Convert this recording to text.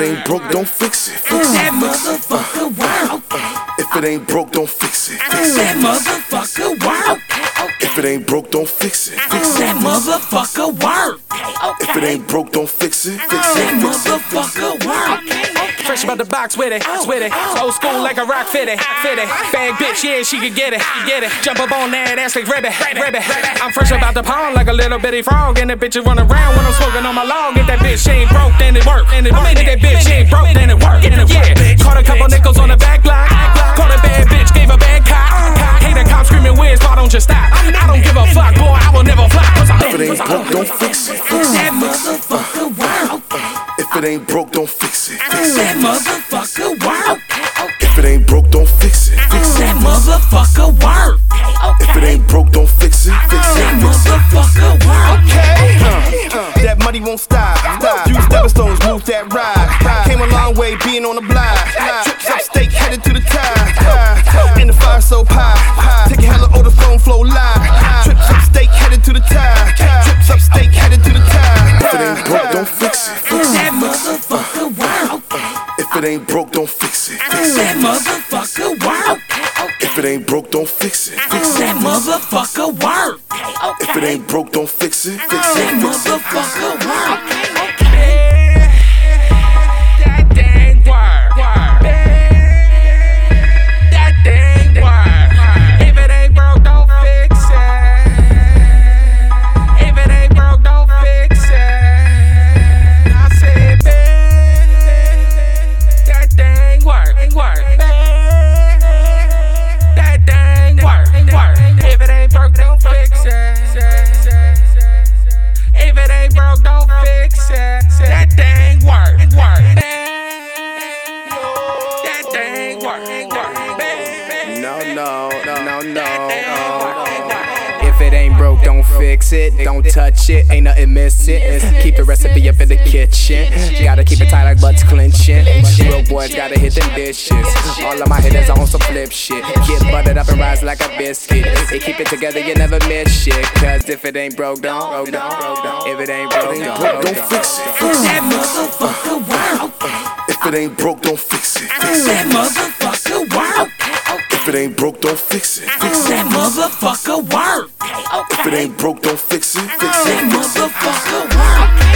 it ain't broke, don't fix it. Fix that motherfucker work. If it ain't broke, don't fix it. Fix that motherfucker work. If it ain't broke, don't fix it. Fix that motherfucker work. If it ain't broke, don't fix it. Fix That motherfucker work. Fresh about the box with it, with it. Old school like a rock fit it, fit it. Bag bitch, yeah, she could get it, get it. Jump up on that ass like ribbit, ribbit. I'm fresh about the pond like a little bitty frog. And the bitches run around when I'm smoking on my log. If that bitch she ain't broke, then it work. And it work. If that bitch she ain't broke, then it work. Yeah, caught a couple nickels on the back line. Caught a bad bitch, gave a bad cop. Hate a cop screaming, where's why don't you stop? I don't give a fuck, boy, I will never fly. Cause I If it ain't broke, don't fix it ain't broke, don't fix it. Fix that motherfucker work. If it ain't broke, don't fix it. Fix that motherfucker work. If it ain't broke, don't fix it. Fix That it. Fix motherfucker work. That money won't stop. Few stepping stones move that ride. Came a long way being on the block. Trips up state headed to the top. In the fire so high. Take a hella older phone flow live. Trips up state headed to the top. Trips up state headed to the top. If it ain't broke, don't fix it. Fix that motherfucker work. If it ain't broke, don't fix it. Fix that motherfucker work. If it ain't broke, don't fix it. Fix that motherfucker work. If it ain't broke, don't fix it. Fix That it. motherfucker work. No, no, no, no, no. If it ain't broke, don't fix it. Don't touch it, ain't nothing missing. Keep the recipe up in the kitchen. Gotta keep it tight like butts clenching. Real boys gotta hit them dishes. All of my hitters on some flip shit. Get buttered up and rise like a biscuit. They keep it together, you never miss shit. Cause if it ain't broke, don't. broke, don't, broke, don't. If it ain't broke, If it ain't don't. broke, broke, don't don't. fix it. Fix that motherfucker work. If it ain't broke, don't fix it. Fix that motherfucker work. If it ain't broke, don't fix it. Fix that motherfucker work. If it ain't broke, don't fix it. Fix That it. motherfucker work.